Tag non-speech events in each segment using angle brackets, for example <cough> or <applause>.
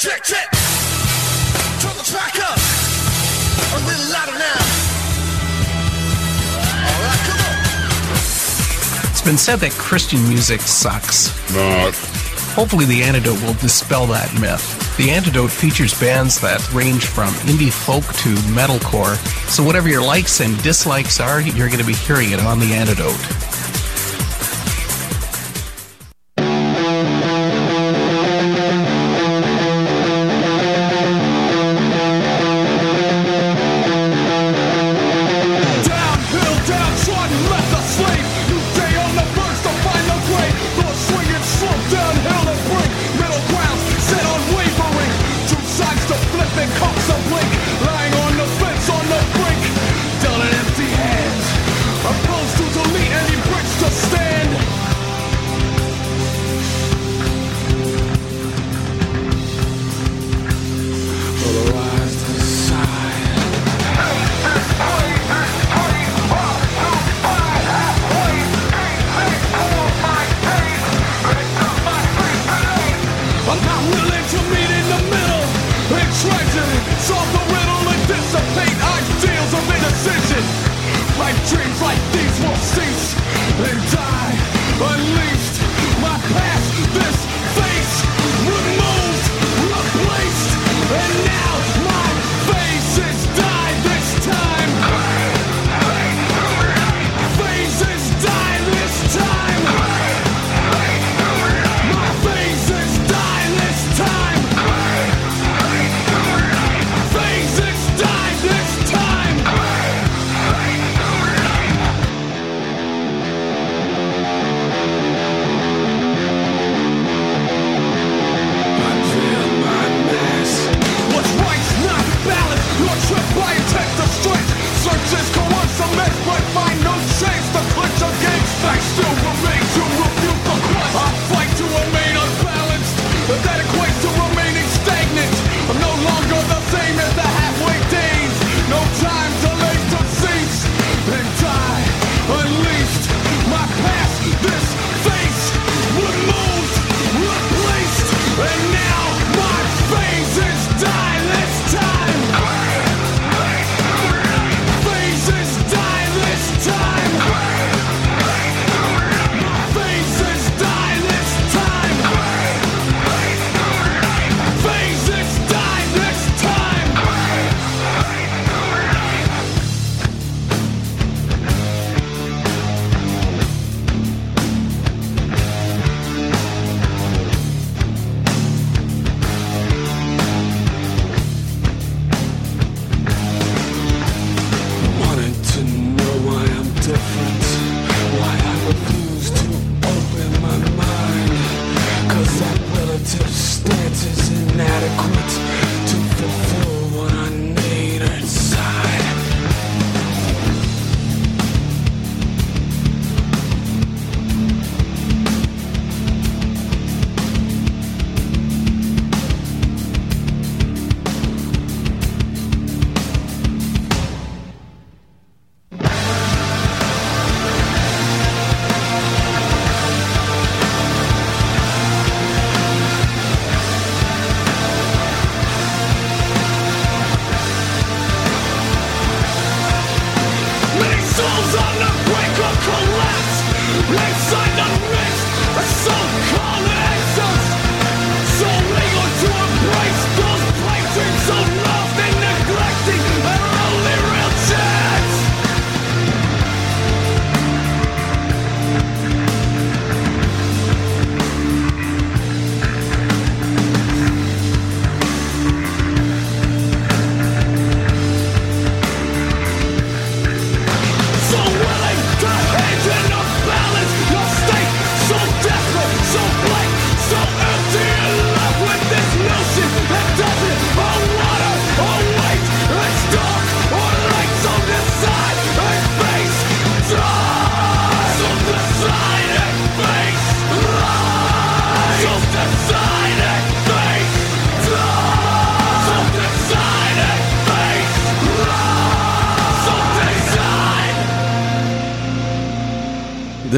check, check. Turn the track up a little louder now. All right, come on. It's been said that Christian music sucks. Not. Hopefully, the antidote will dispel that myth. The Antidote features bands that range from indie folk to metalcore, so whatever your likes and dislikes are, you're going to be hearing it on The Antidote.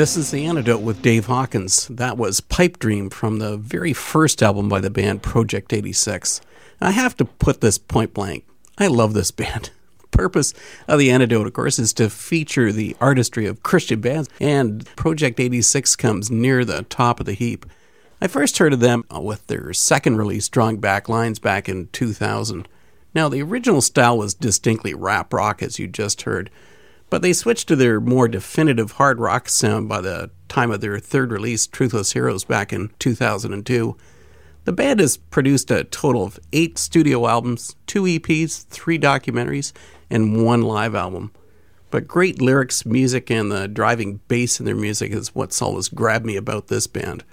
This is The Antidote with Dave Hawkins. That was Pipe Dream from the very first album by the band Project 86. I have to put this point blank. I love this <laughs> band. The purpose of The Antidote, of course, is to feature the artistry of Christian bands, and Project 86 comes near the top of the heap. I first heard of them with their second release, Drawing Back Lines, back in 2000. Now, the original style was distinctly rap rock, as you just heard but they switched to their more definitive hard rock sound by the time of their third release, Truthless Heroes, back in 2002. The band has produced a total of eight studio albums, two EPs, three documentaries, and one live album. But great lyrics, music, and the driving bass in their music is what's always grabbed me about this band.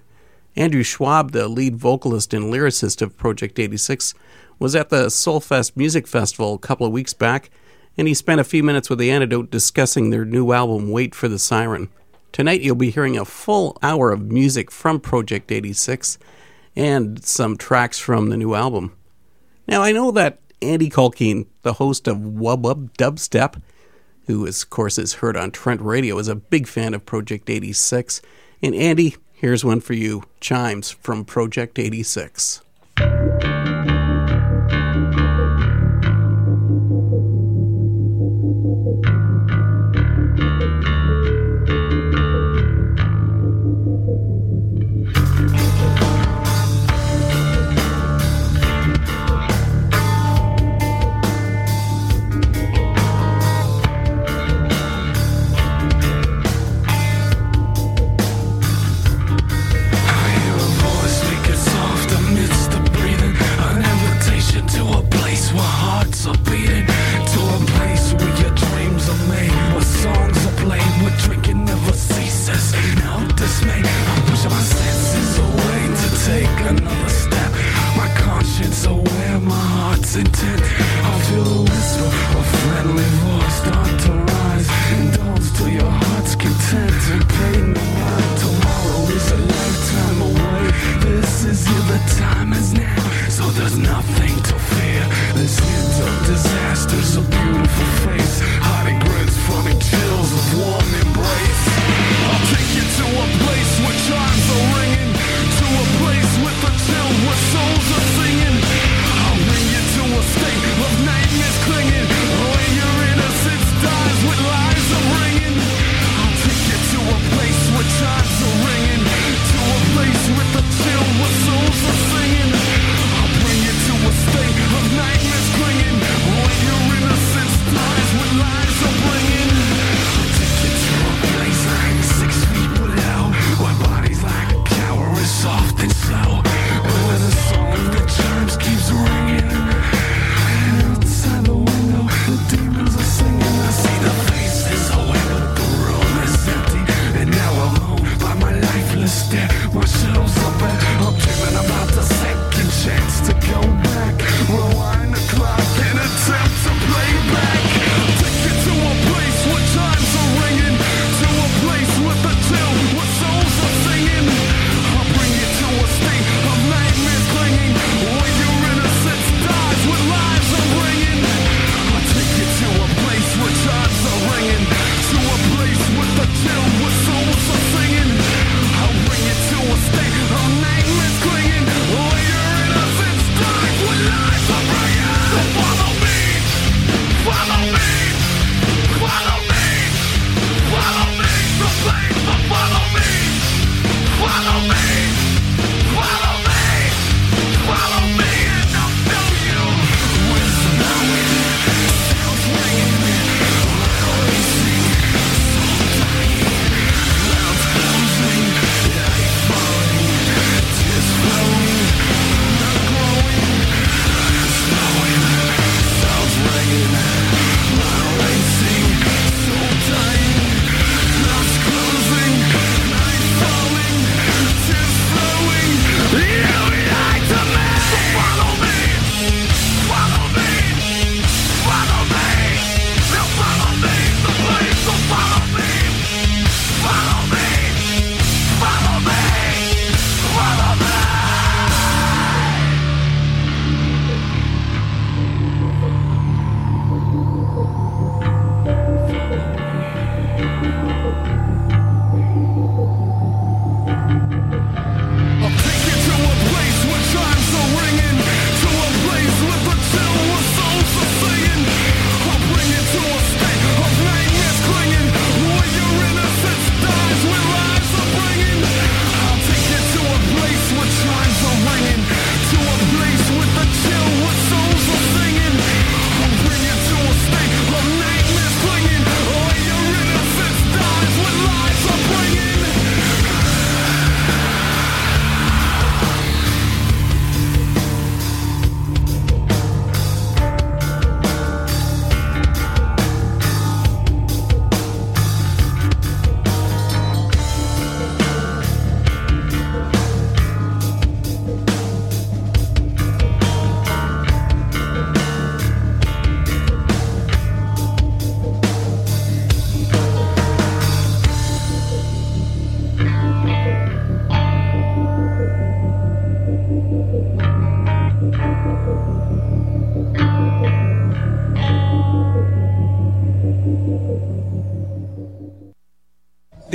Andrew Schwab, the lead vocalist and lyricist of Project 86, was at the Soulfest Music Festival a couple of weeks back and he spent a few minutes with the antidote discussing their new album, Wait for the Siren. Tonight you'll be hearing a full hour of music from Project 86 and some tracks from the new album. Now, I know that Andy Culkeen, the host of Wub Wub Dubstep, who is, of course is heard on Trent Radio, is a big fan of Project 86. And Andy, here's one for you Chimes from Project 86. intent. I feel the whisper of friendly voice start to rise and dance to your heart's content. And pain the light. Tomorrow is a lifetime away. This is here, the time is now. So there's nothing to fear. This hint of disaster's a beautiful fate.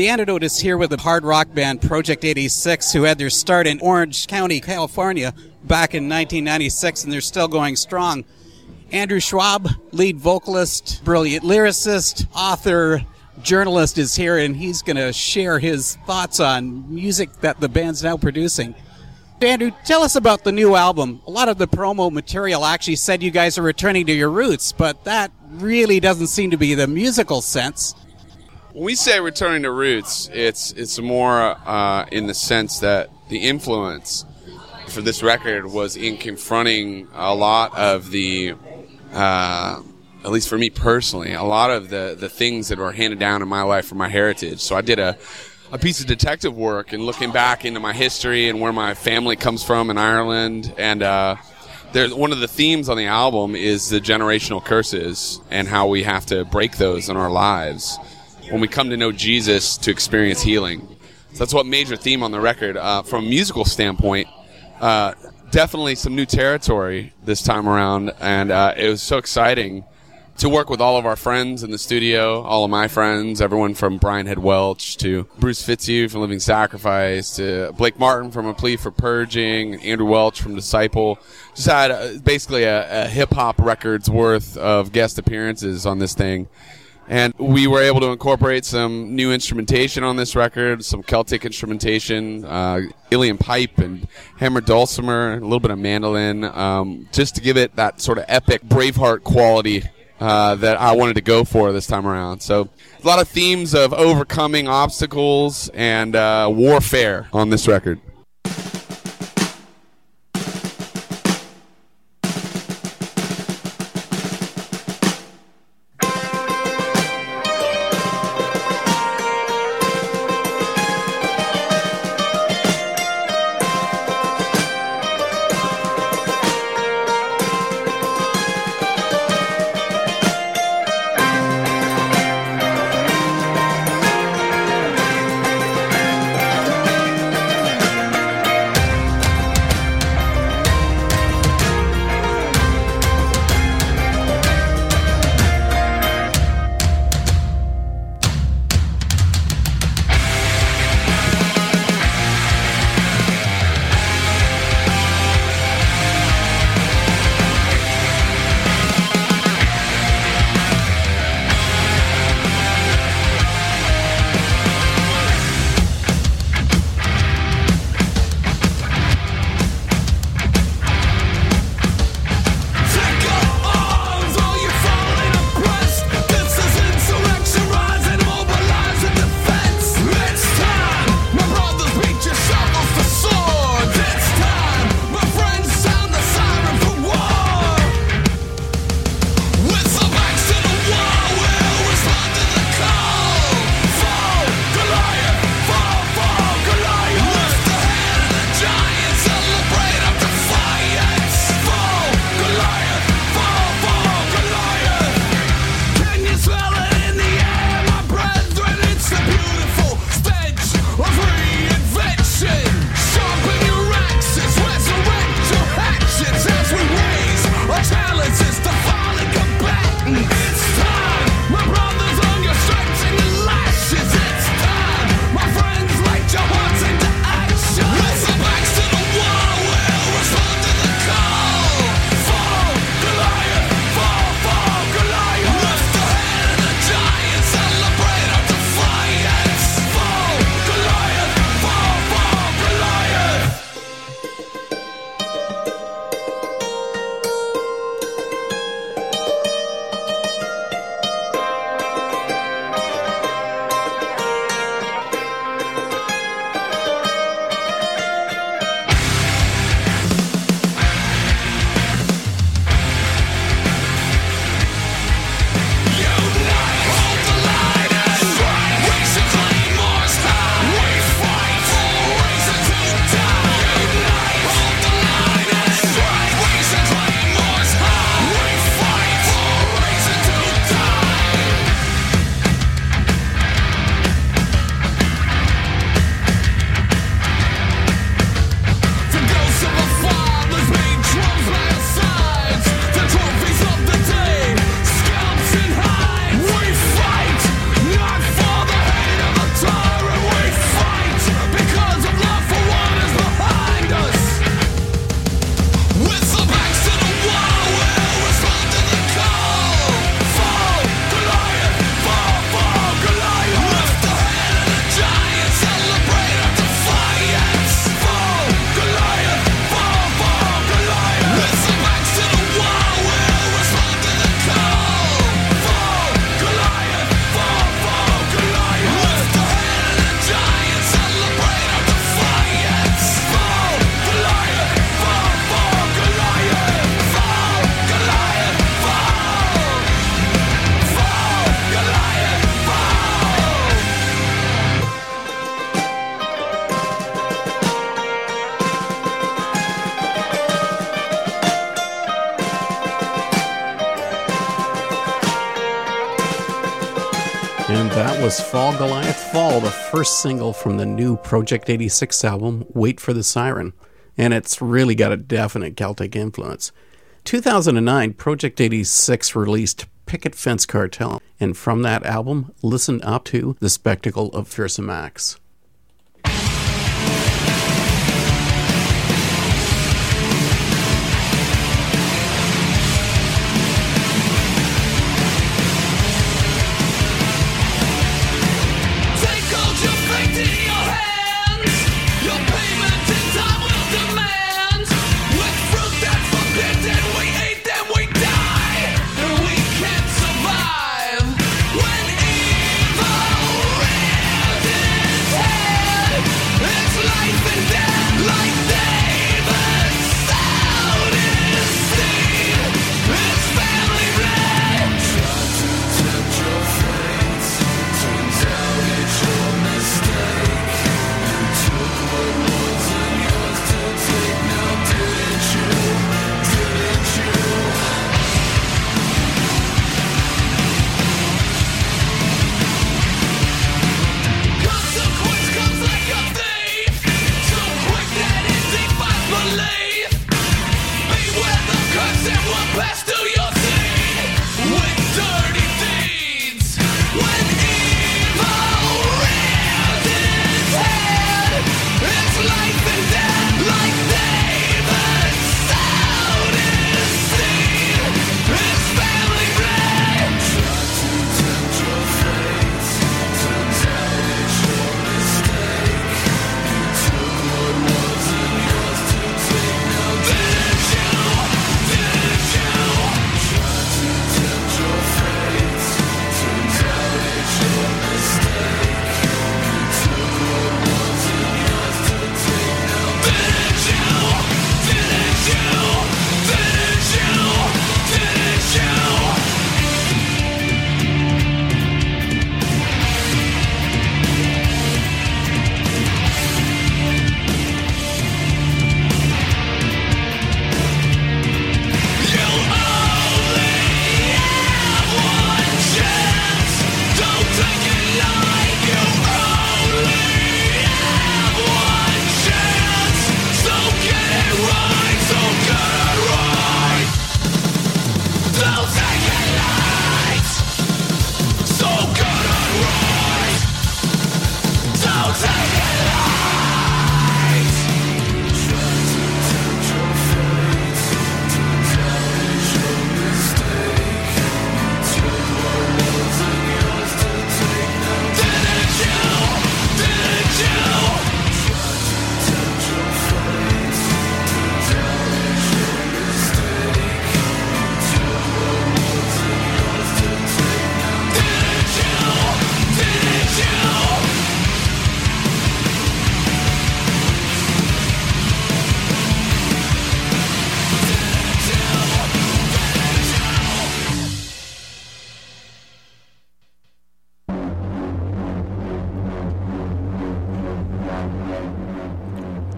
The Antidote is here with the hard rock band Project 86, who had their start in Orange County, California, back in 1996, and they're still going strong. Andrew Schwab, lead vocalist, brilliant lyricist, author, journalist, is here, and he's going to share his thoughts on music that the band's now producing. Andrew, tell us about the new album. A lot of the promo material actually said you guys are returning to your roots, but that really doesn't seem to be the musical sense. When we say returning to roots, it's it's more uh, in the sense that the influence for this record was in confronting a lot of the, uh, at least for me personally, a lot of the the things that were handed down in my life from my heritage. So I did a a piece of detective work and looking back into my history and where my family comes from in Ireland and. Uh, there's one of the themes on the album is the generational curses and how we have to break those in our lives when we come to know Jesus to experience healing. So that's what major theme on the record. Uh, from a musical standpoint, uh, definitely some new territory this time around, and uh, it was so exciting to work with all of our friends in the studio, all of my friends, everyone from Brian Head Welch to Bruce Fitzhugh from Living Sacrifice to Blake Martin from A Plea for Purging, Andrew Welch from Disciple. Just had uh, basically a, a hip hop record's worth of guest appearances on this thing and we were able to incorporate some new instrumentation on this record, some Celtic instrumentation, uh, Uilleann pipe and hammer dulcimer, a little bit of mandolin, um, just to give it that sort of epic Braveheart quality uh, that I wanted to go for this time around. So a lot of themes of overcoming obstacles and uh, warfare on this record. was Fall Goliath Fall, the first single from the new Project 86 album, Wait for the Siren, and it's really got a definite Celtic influence. 2009, Project 86 released Picket Fence Cartel, and from that album, listen up to The Spectacle of Fearsome Acts.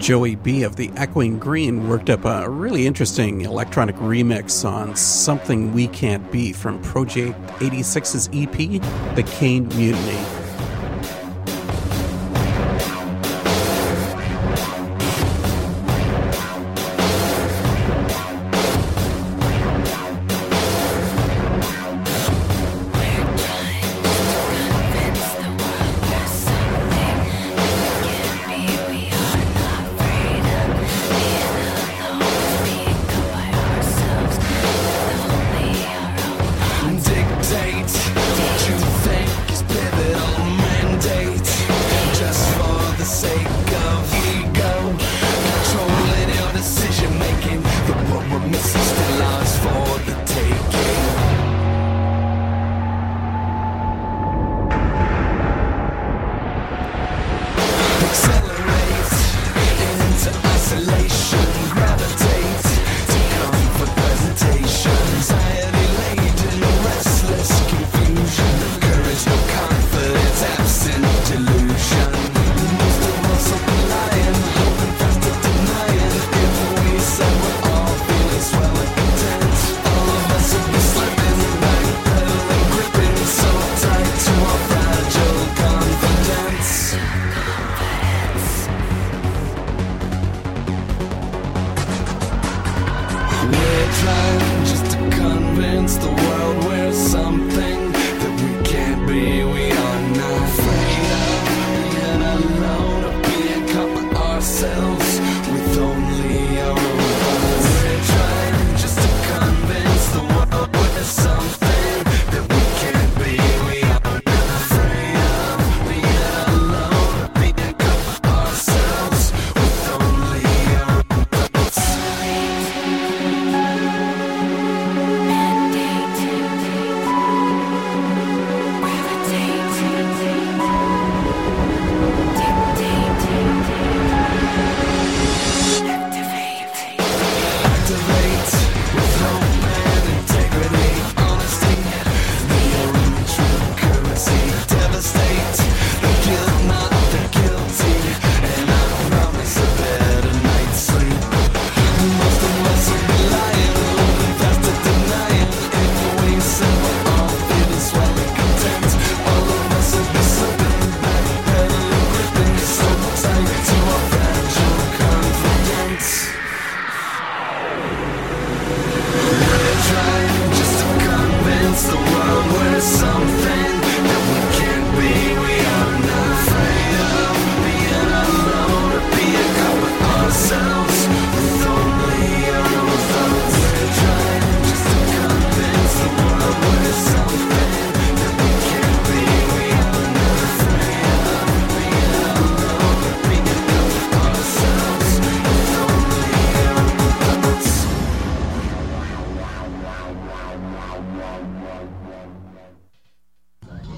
Joey B of the Echoing Green worked up a really interesting electronic remix on Something We Can't Be from Project 86's EP, The Cane Mutiny.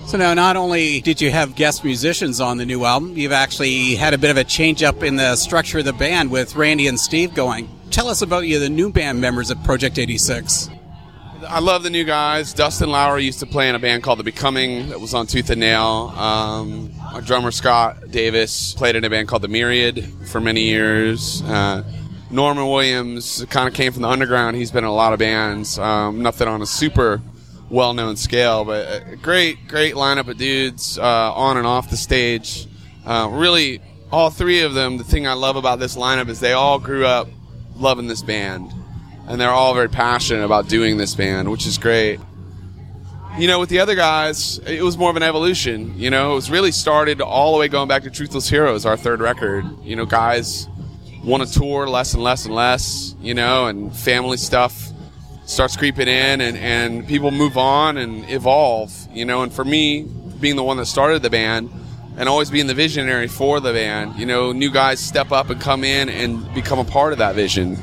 So now, not only did you have guest musicians on the new album, you've actually had a bit of a change up in the structure of the band with Randy and Steve going. Tell us about you, the new band members of Project 86. I love the new guys. Dustin Lowry used to play in a band called The Becoming that was on Tooth and Nail. Um, our drummer Scott Davis played in a band called The Myriad for many years. Uh, Norman Williams kind of came from the underground. He's been in a lot of bands. Um, nothing on a super well known scale, but a great, great lineup of dudes uh, on and off the stage. Uh, really, all three of them, the thing I love about this lineup is they all grew up loving this band. And they're all very passionate about doing this band, which is great. You know, with the other guys, it was more of an evolution. You know, it was really started all the way going back to Truthless Heroes, our third record. You know, guys want to tour less and less and less, you know, and family stuff starts creeping in and, and people move on and evolve, you know. And for me, being the one that started the band and always being the visionary for the band, you know, new guys step up and come in and become a part of that vision.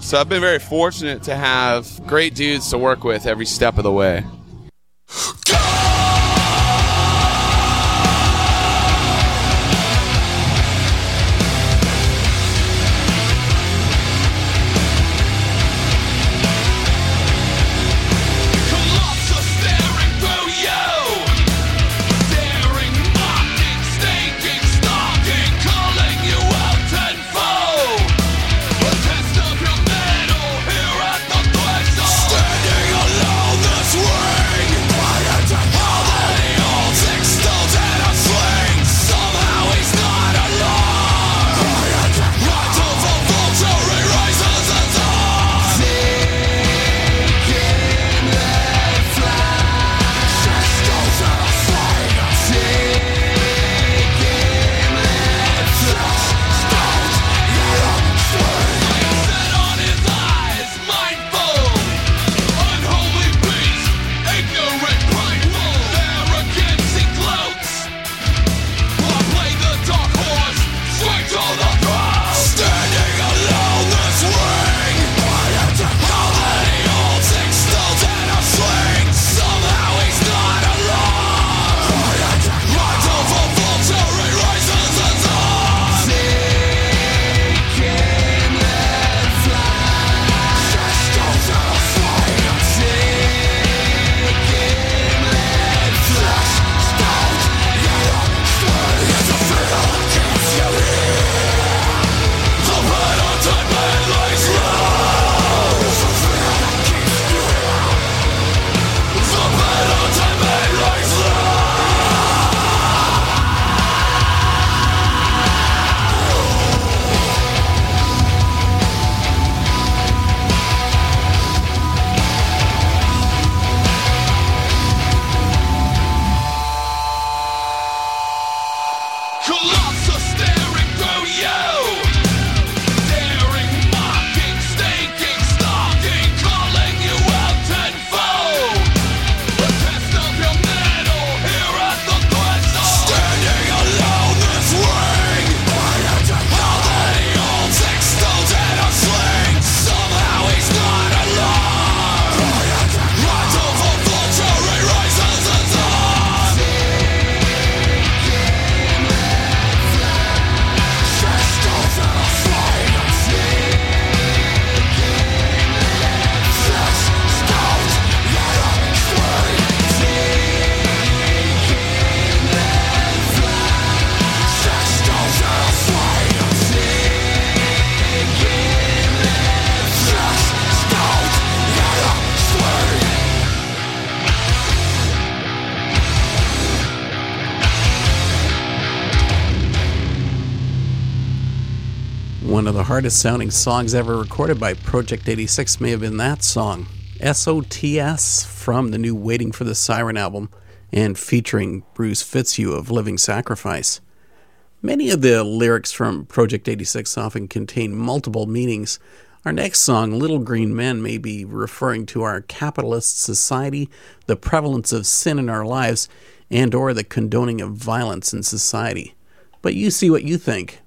So I've been very fortunate to have great dudes to work with every step of the way. One of the hardest sounding songs ever recorded by Project 86 may have been that song, SOTS, from the new Waiting for the Siren album, and featuring Bruce Fitzhugh of Living Sacrifice. Many of the lyrics from Project 86 often contain multiple meanings. Our next song, Little Green Men, may be referring to our capitalist society, the prevalence of sin in our lives, and or the condoning of violence in society. But you see what you think.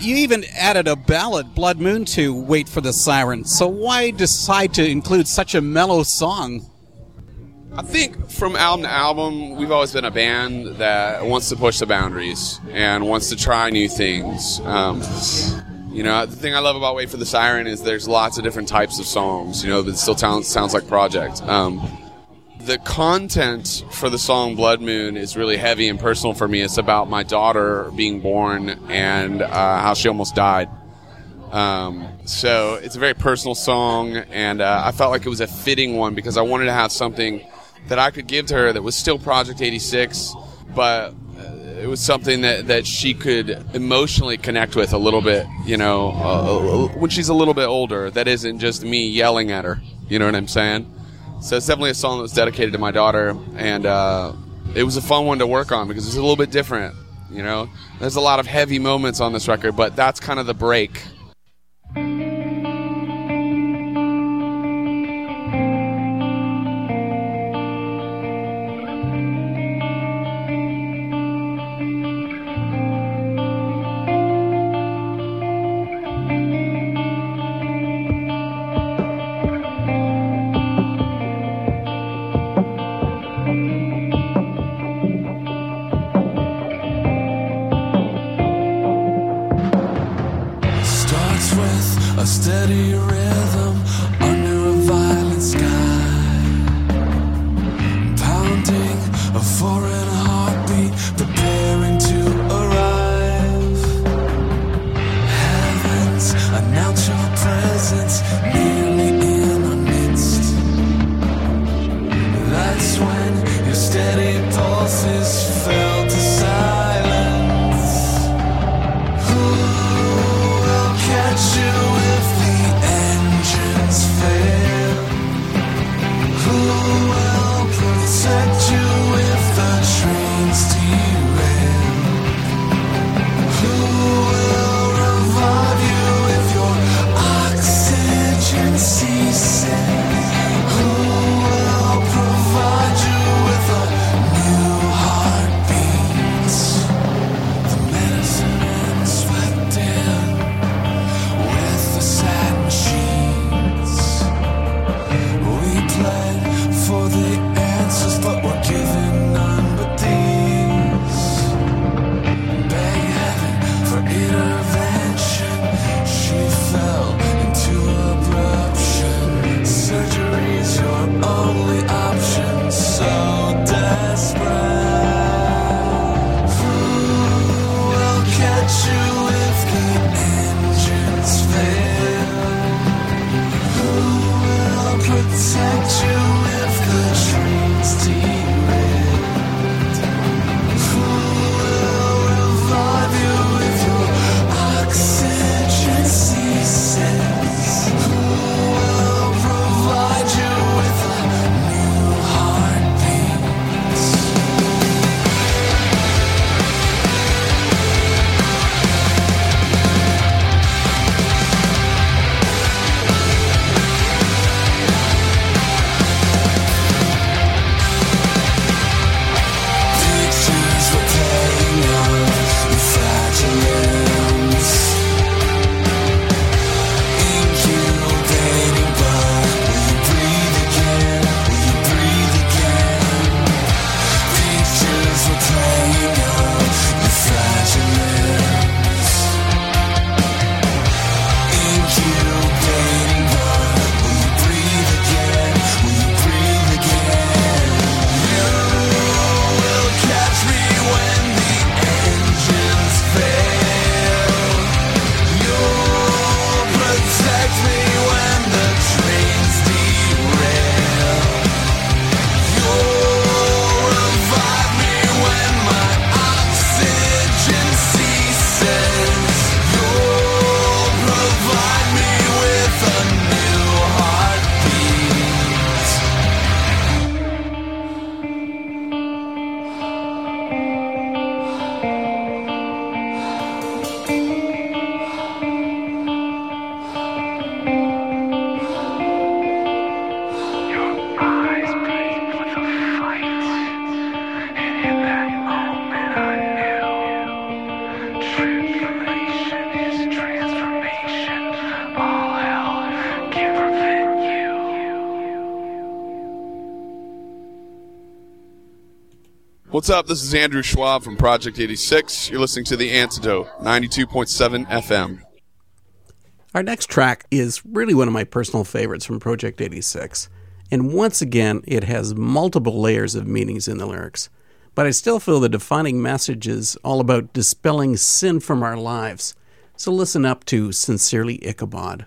You even added a ballad, Blood Moon, to Wait for the Siren. So why decide to include such a mellow song? I think from album to album, we've always been a band that wants to push the boundaries and wants to try new things. Um, you know, the thing I love about Wait for the Siren is there's lots of different types of songs, you know, that still sounds, sounds like Project. Um, the content for the song Blood Moon is really heavy and personal for me. It's about my daughter being born and uh, how she almost died. Um, so it's a very personal song, and uh, I felt like it was a fitting one because I wanted to have something that I could give to her that was still Project 86, but uh, it was something that, that she could emotionally connect with a little bit, you know, uh, when she's a little bit older. That isn't just me yelling at her. You know what I'm saying? So it's definitely a song that was dedicated to my daughter, and uh, it was a fun one to work on because it's a little bit different. You know, there's a lot of heavy moments on this record, but that's kind of the break. What's up? This is Andrew Schwab from Project 86. You're listening to The Antidote, 92.7 FM. Our next track is really one of my personal favorites from Project 86. And once again, it has multiple layers of meanings in the lyrics. But I still feel the defining message is all about dispelling sin from our lives. So listen up to Sincerely Ichabod.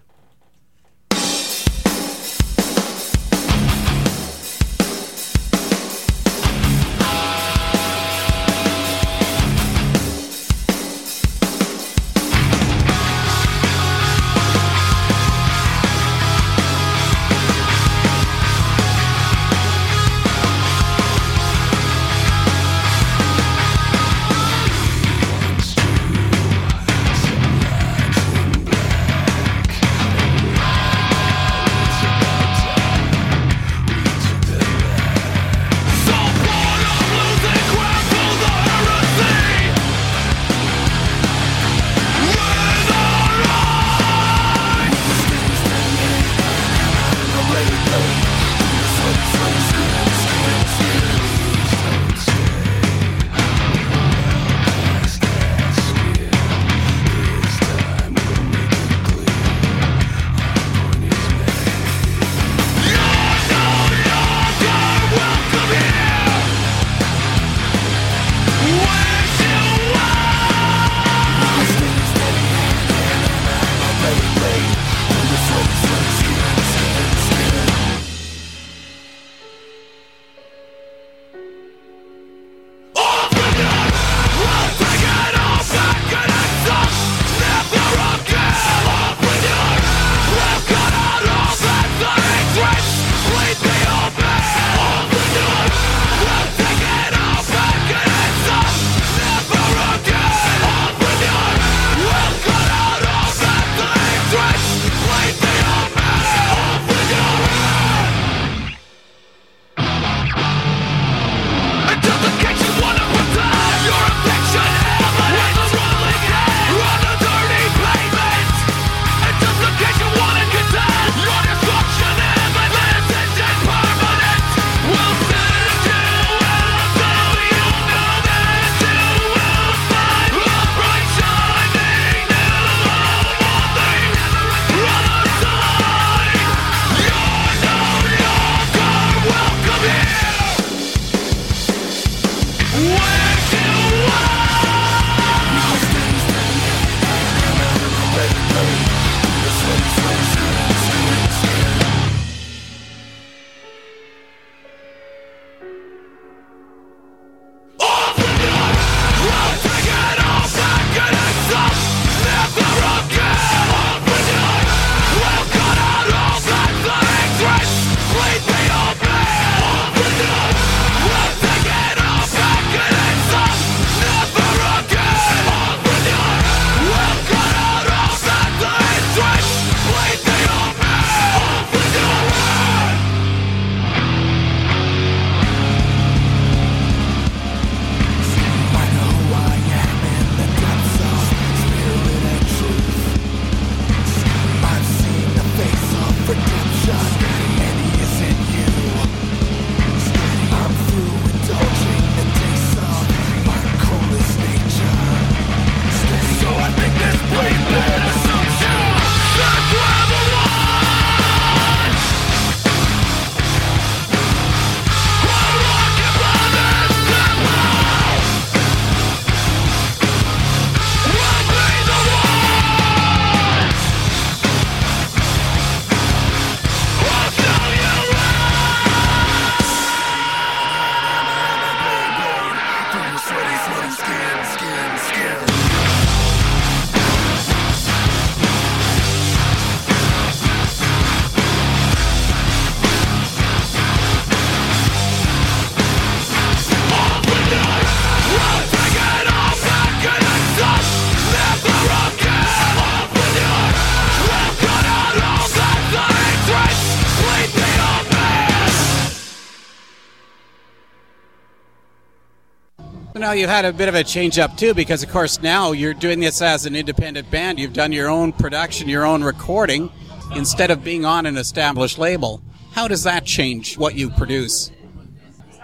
Now you've had a bit of a change up too, because of course now you're doing this as an independent band. You've done your own production, your own recording, instead of being on an established label. How does that change what you produce?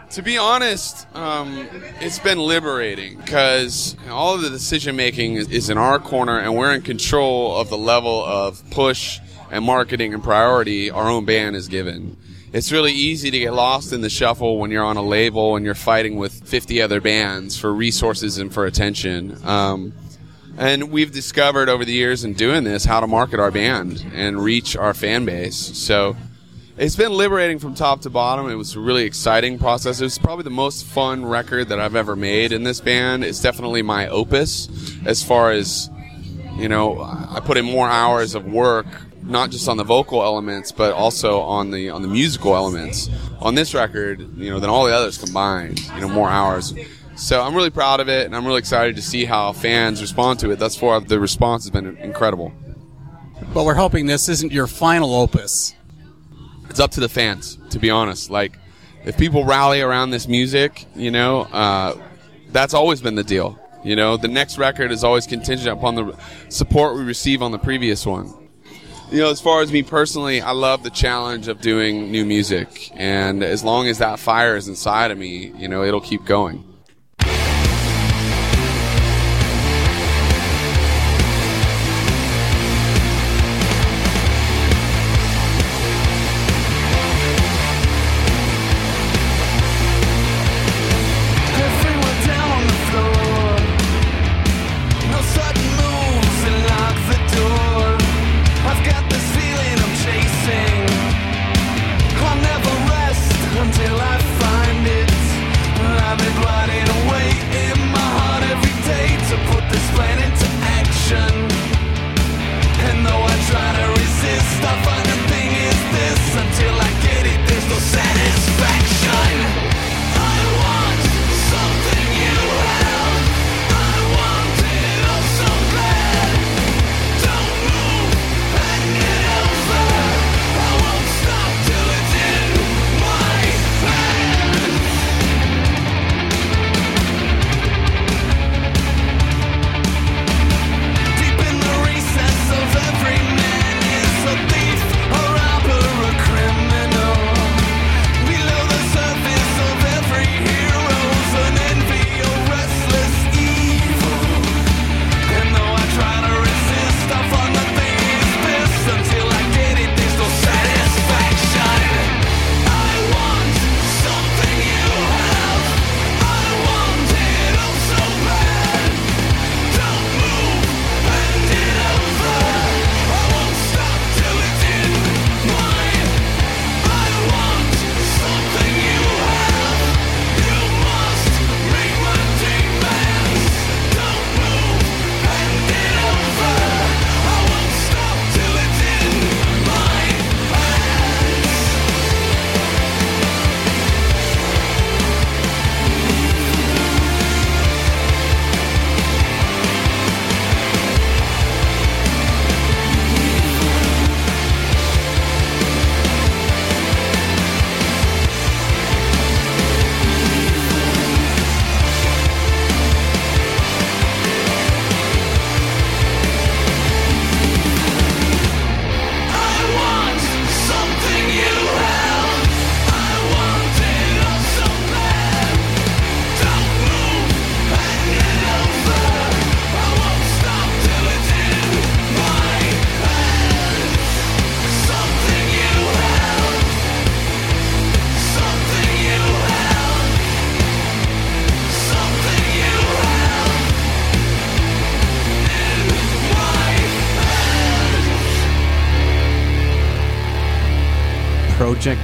To be honest, um, it's been liberating because all of the decision making is, is in our corner, and we're in control of the level of push and marketing and priority our own band is given. It's really easy to get lost in the shuffle when you're on a label and you're fighting with 50 other bands for resources and for attention. Um, and we've discovered over the years in doing this how to market our band and reach our fan base. So it's been liberating from top to bottom. It was a really exciting process. It was probably the most fun record that I've ever made in this band. It's definitely my opus as far as, you know, I put in more hours of work not just on the vocal elements but also on the on the musical elements. On this record you know than all the others combined you know more hours. So i'm really proud of it and i'm really excited to see how fans respond to it. Thus far the response has been incredible. But we're hoping this isn't your final opus. it's up to the fans to be honest. Like if people rally around this music you know uh, that's always been the deal. You know the next record is always contingent upon the support we receive on the previous one you know as far as me personally i love the challenge of doing new music. And as long as that fire is inside of me you know it'll keep going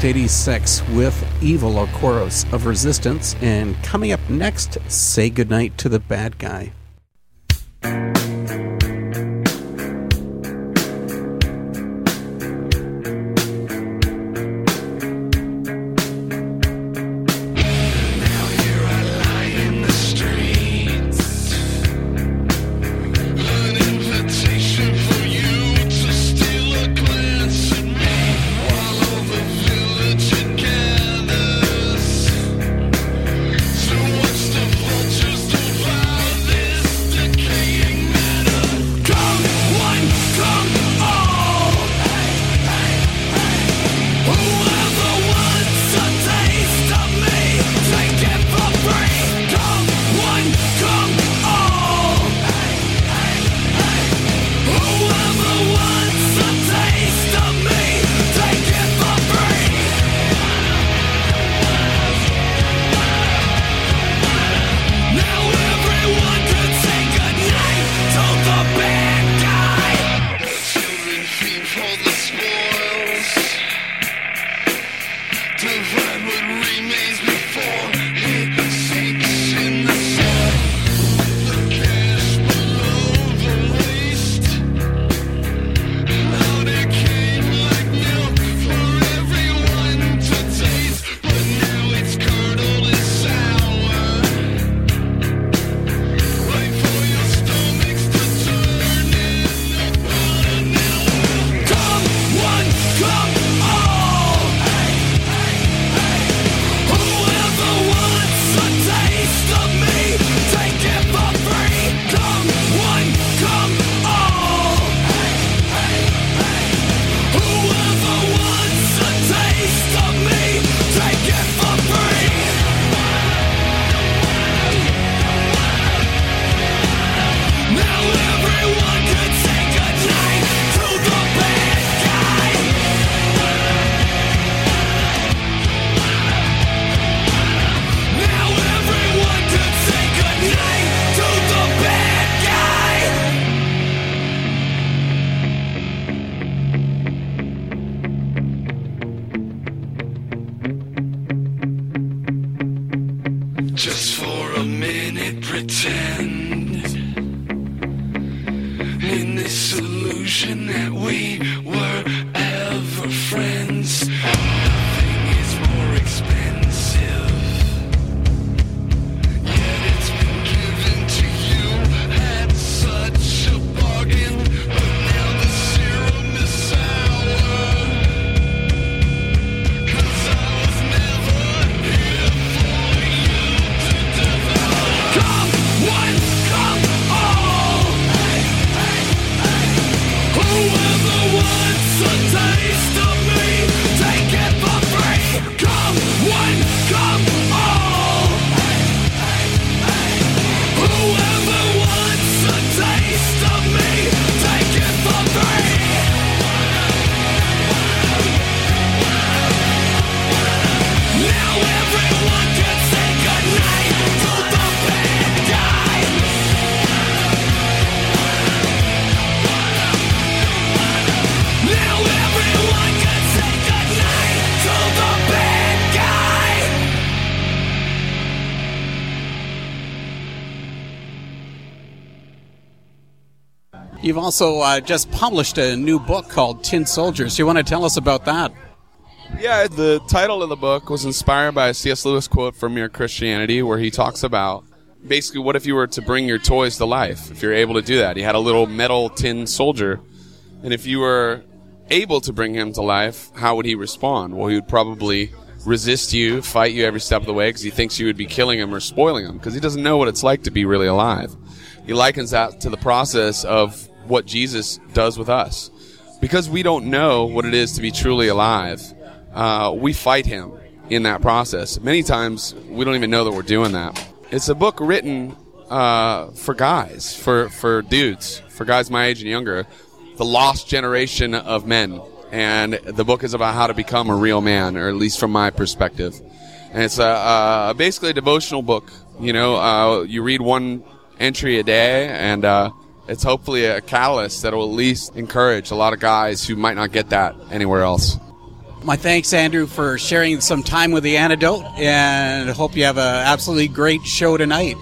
86 with Evil Chorus of Resistance. And coming up next, Say Goodnight to the Bad Guy. In this illusion that we were also uh, just published a new book called Tin Soldiers. You want to tell us about that? Yeah, the title of the book was inspired by a C.S. Lewis quote from Mere Christianity, where he talks about basically what if you were to bring your toys to life, if you're able to do that. He had a little metal tin soldier, and if you were able to bring him to life, how would he respond? Well, he would probably resist you, fight you every step of the way because he thinks you would be killing him or spoiling him because he doesn't know what it's like to be really alive. He likens that to the process of what Jesus does with us. Because we don't know what it is to be truly alive, uh, we fight him in that process. Many times we don't even know that we're doing that. It's a book written uh, for guys, for, for dudes, for guys my age and younger, the lost generation of men. And the book is about how to become a real man, or at least from my perspective. And it's a, uh, basically a devotional book. You know, uh, you read one entry a day, and uh, it's hopefully a catalyst that will at least encourage a lot of guys who might not get that anywhere else. My thanks, Andrew, for sharing some time with the antidote, and hope you have an absolutely great show tonight.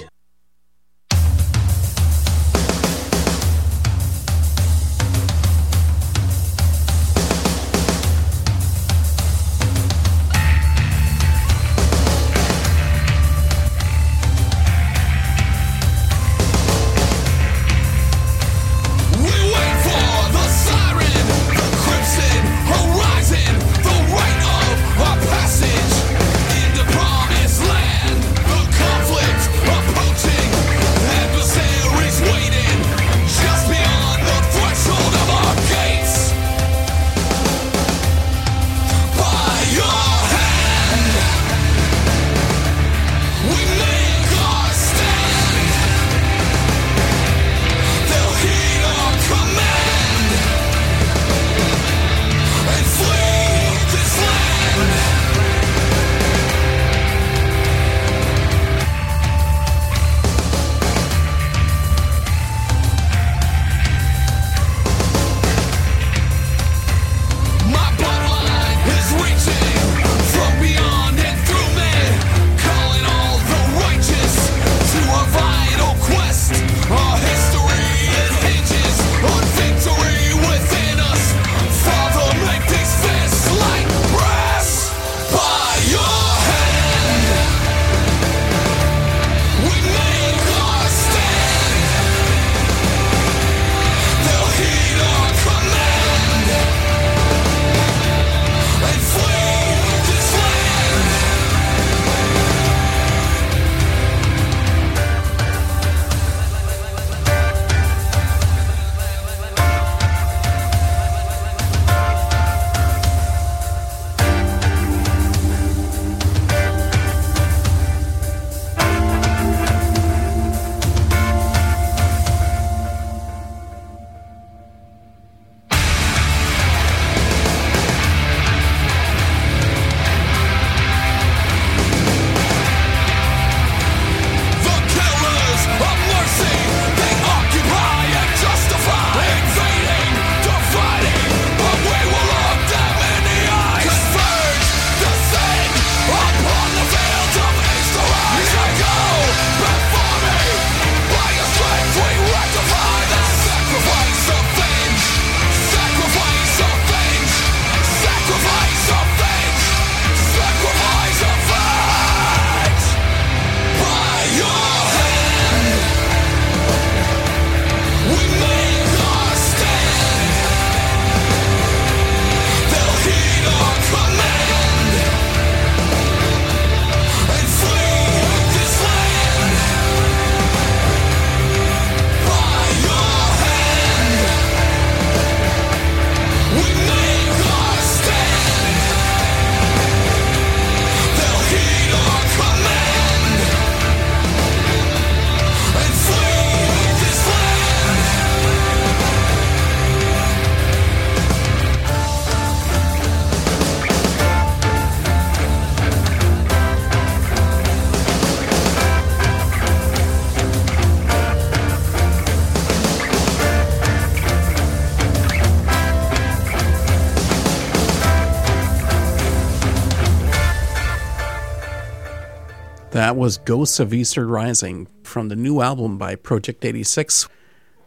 Was Ghosts of Easter Rising from the new album by Project 86.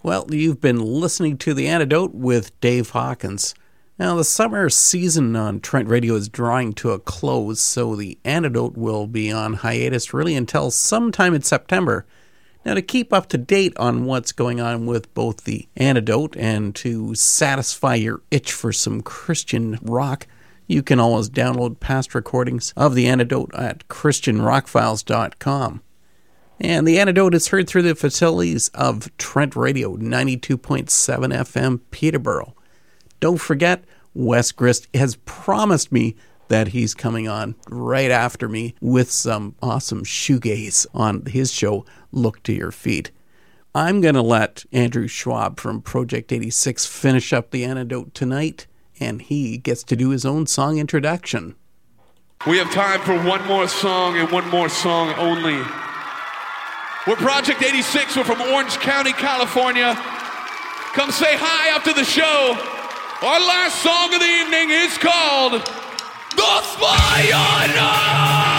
Well, you've been listening to The Antidote with Dave Hawkins. Now, the summer season on Trent Radio is drawing to a close, so The Antidote will be on hiatus really until sometime in September. Now, to keep up to date on what's going on with both The Antidote and to satisfy your itch for some Christian rock, you can always download past recordings of The Antidote at ChristianRockFiles.com. And The Antidote is heard through the facilities of Trent Radio 92.7 FM Peterborough. Don't forget, Wes Grist has promised me that he's coming on right after me with some awesome shoegaze on his show, Look to Your Feet. I'm going to let Andrew Schwab from Project 86 finish up the antidote tonight and he gets to do his own song introduction. We have time for one more song and one more song only. We're Project 86. We're from Orange County, California. Come say hi after the show. Our last song of the evening is called The Spy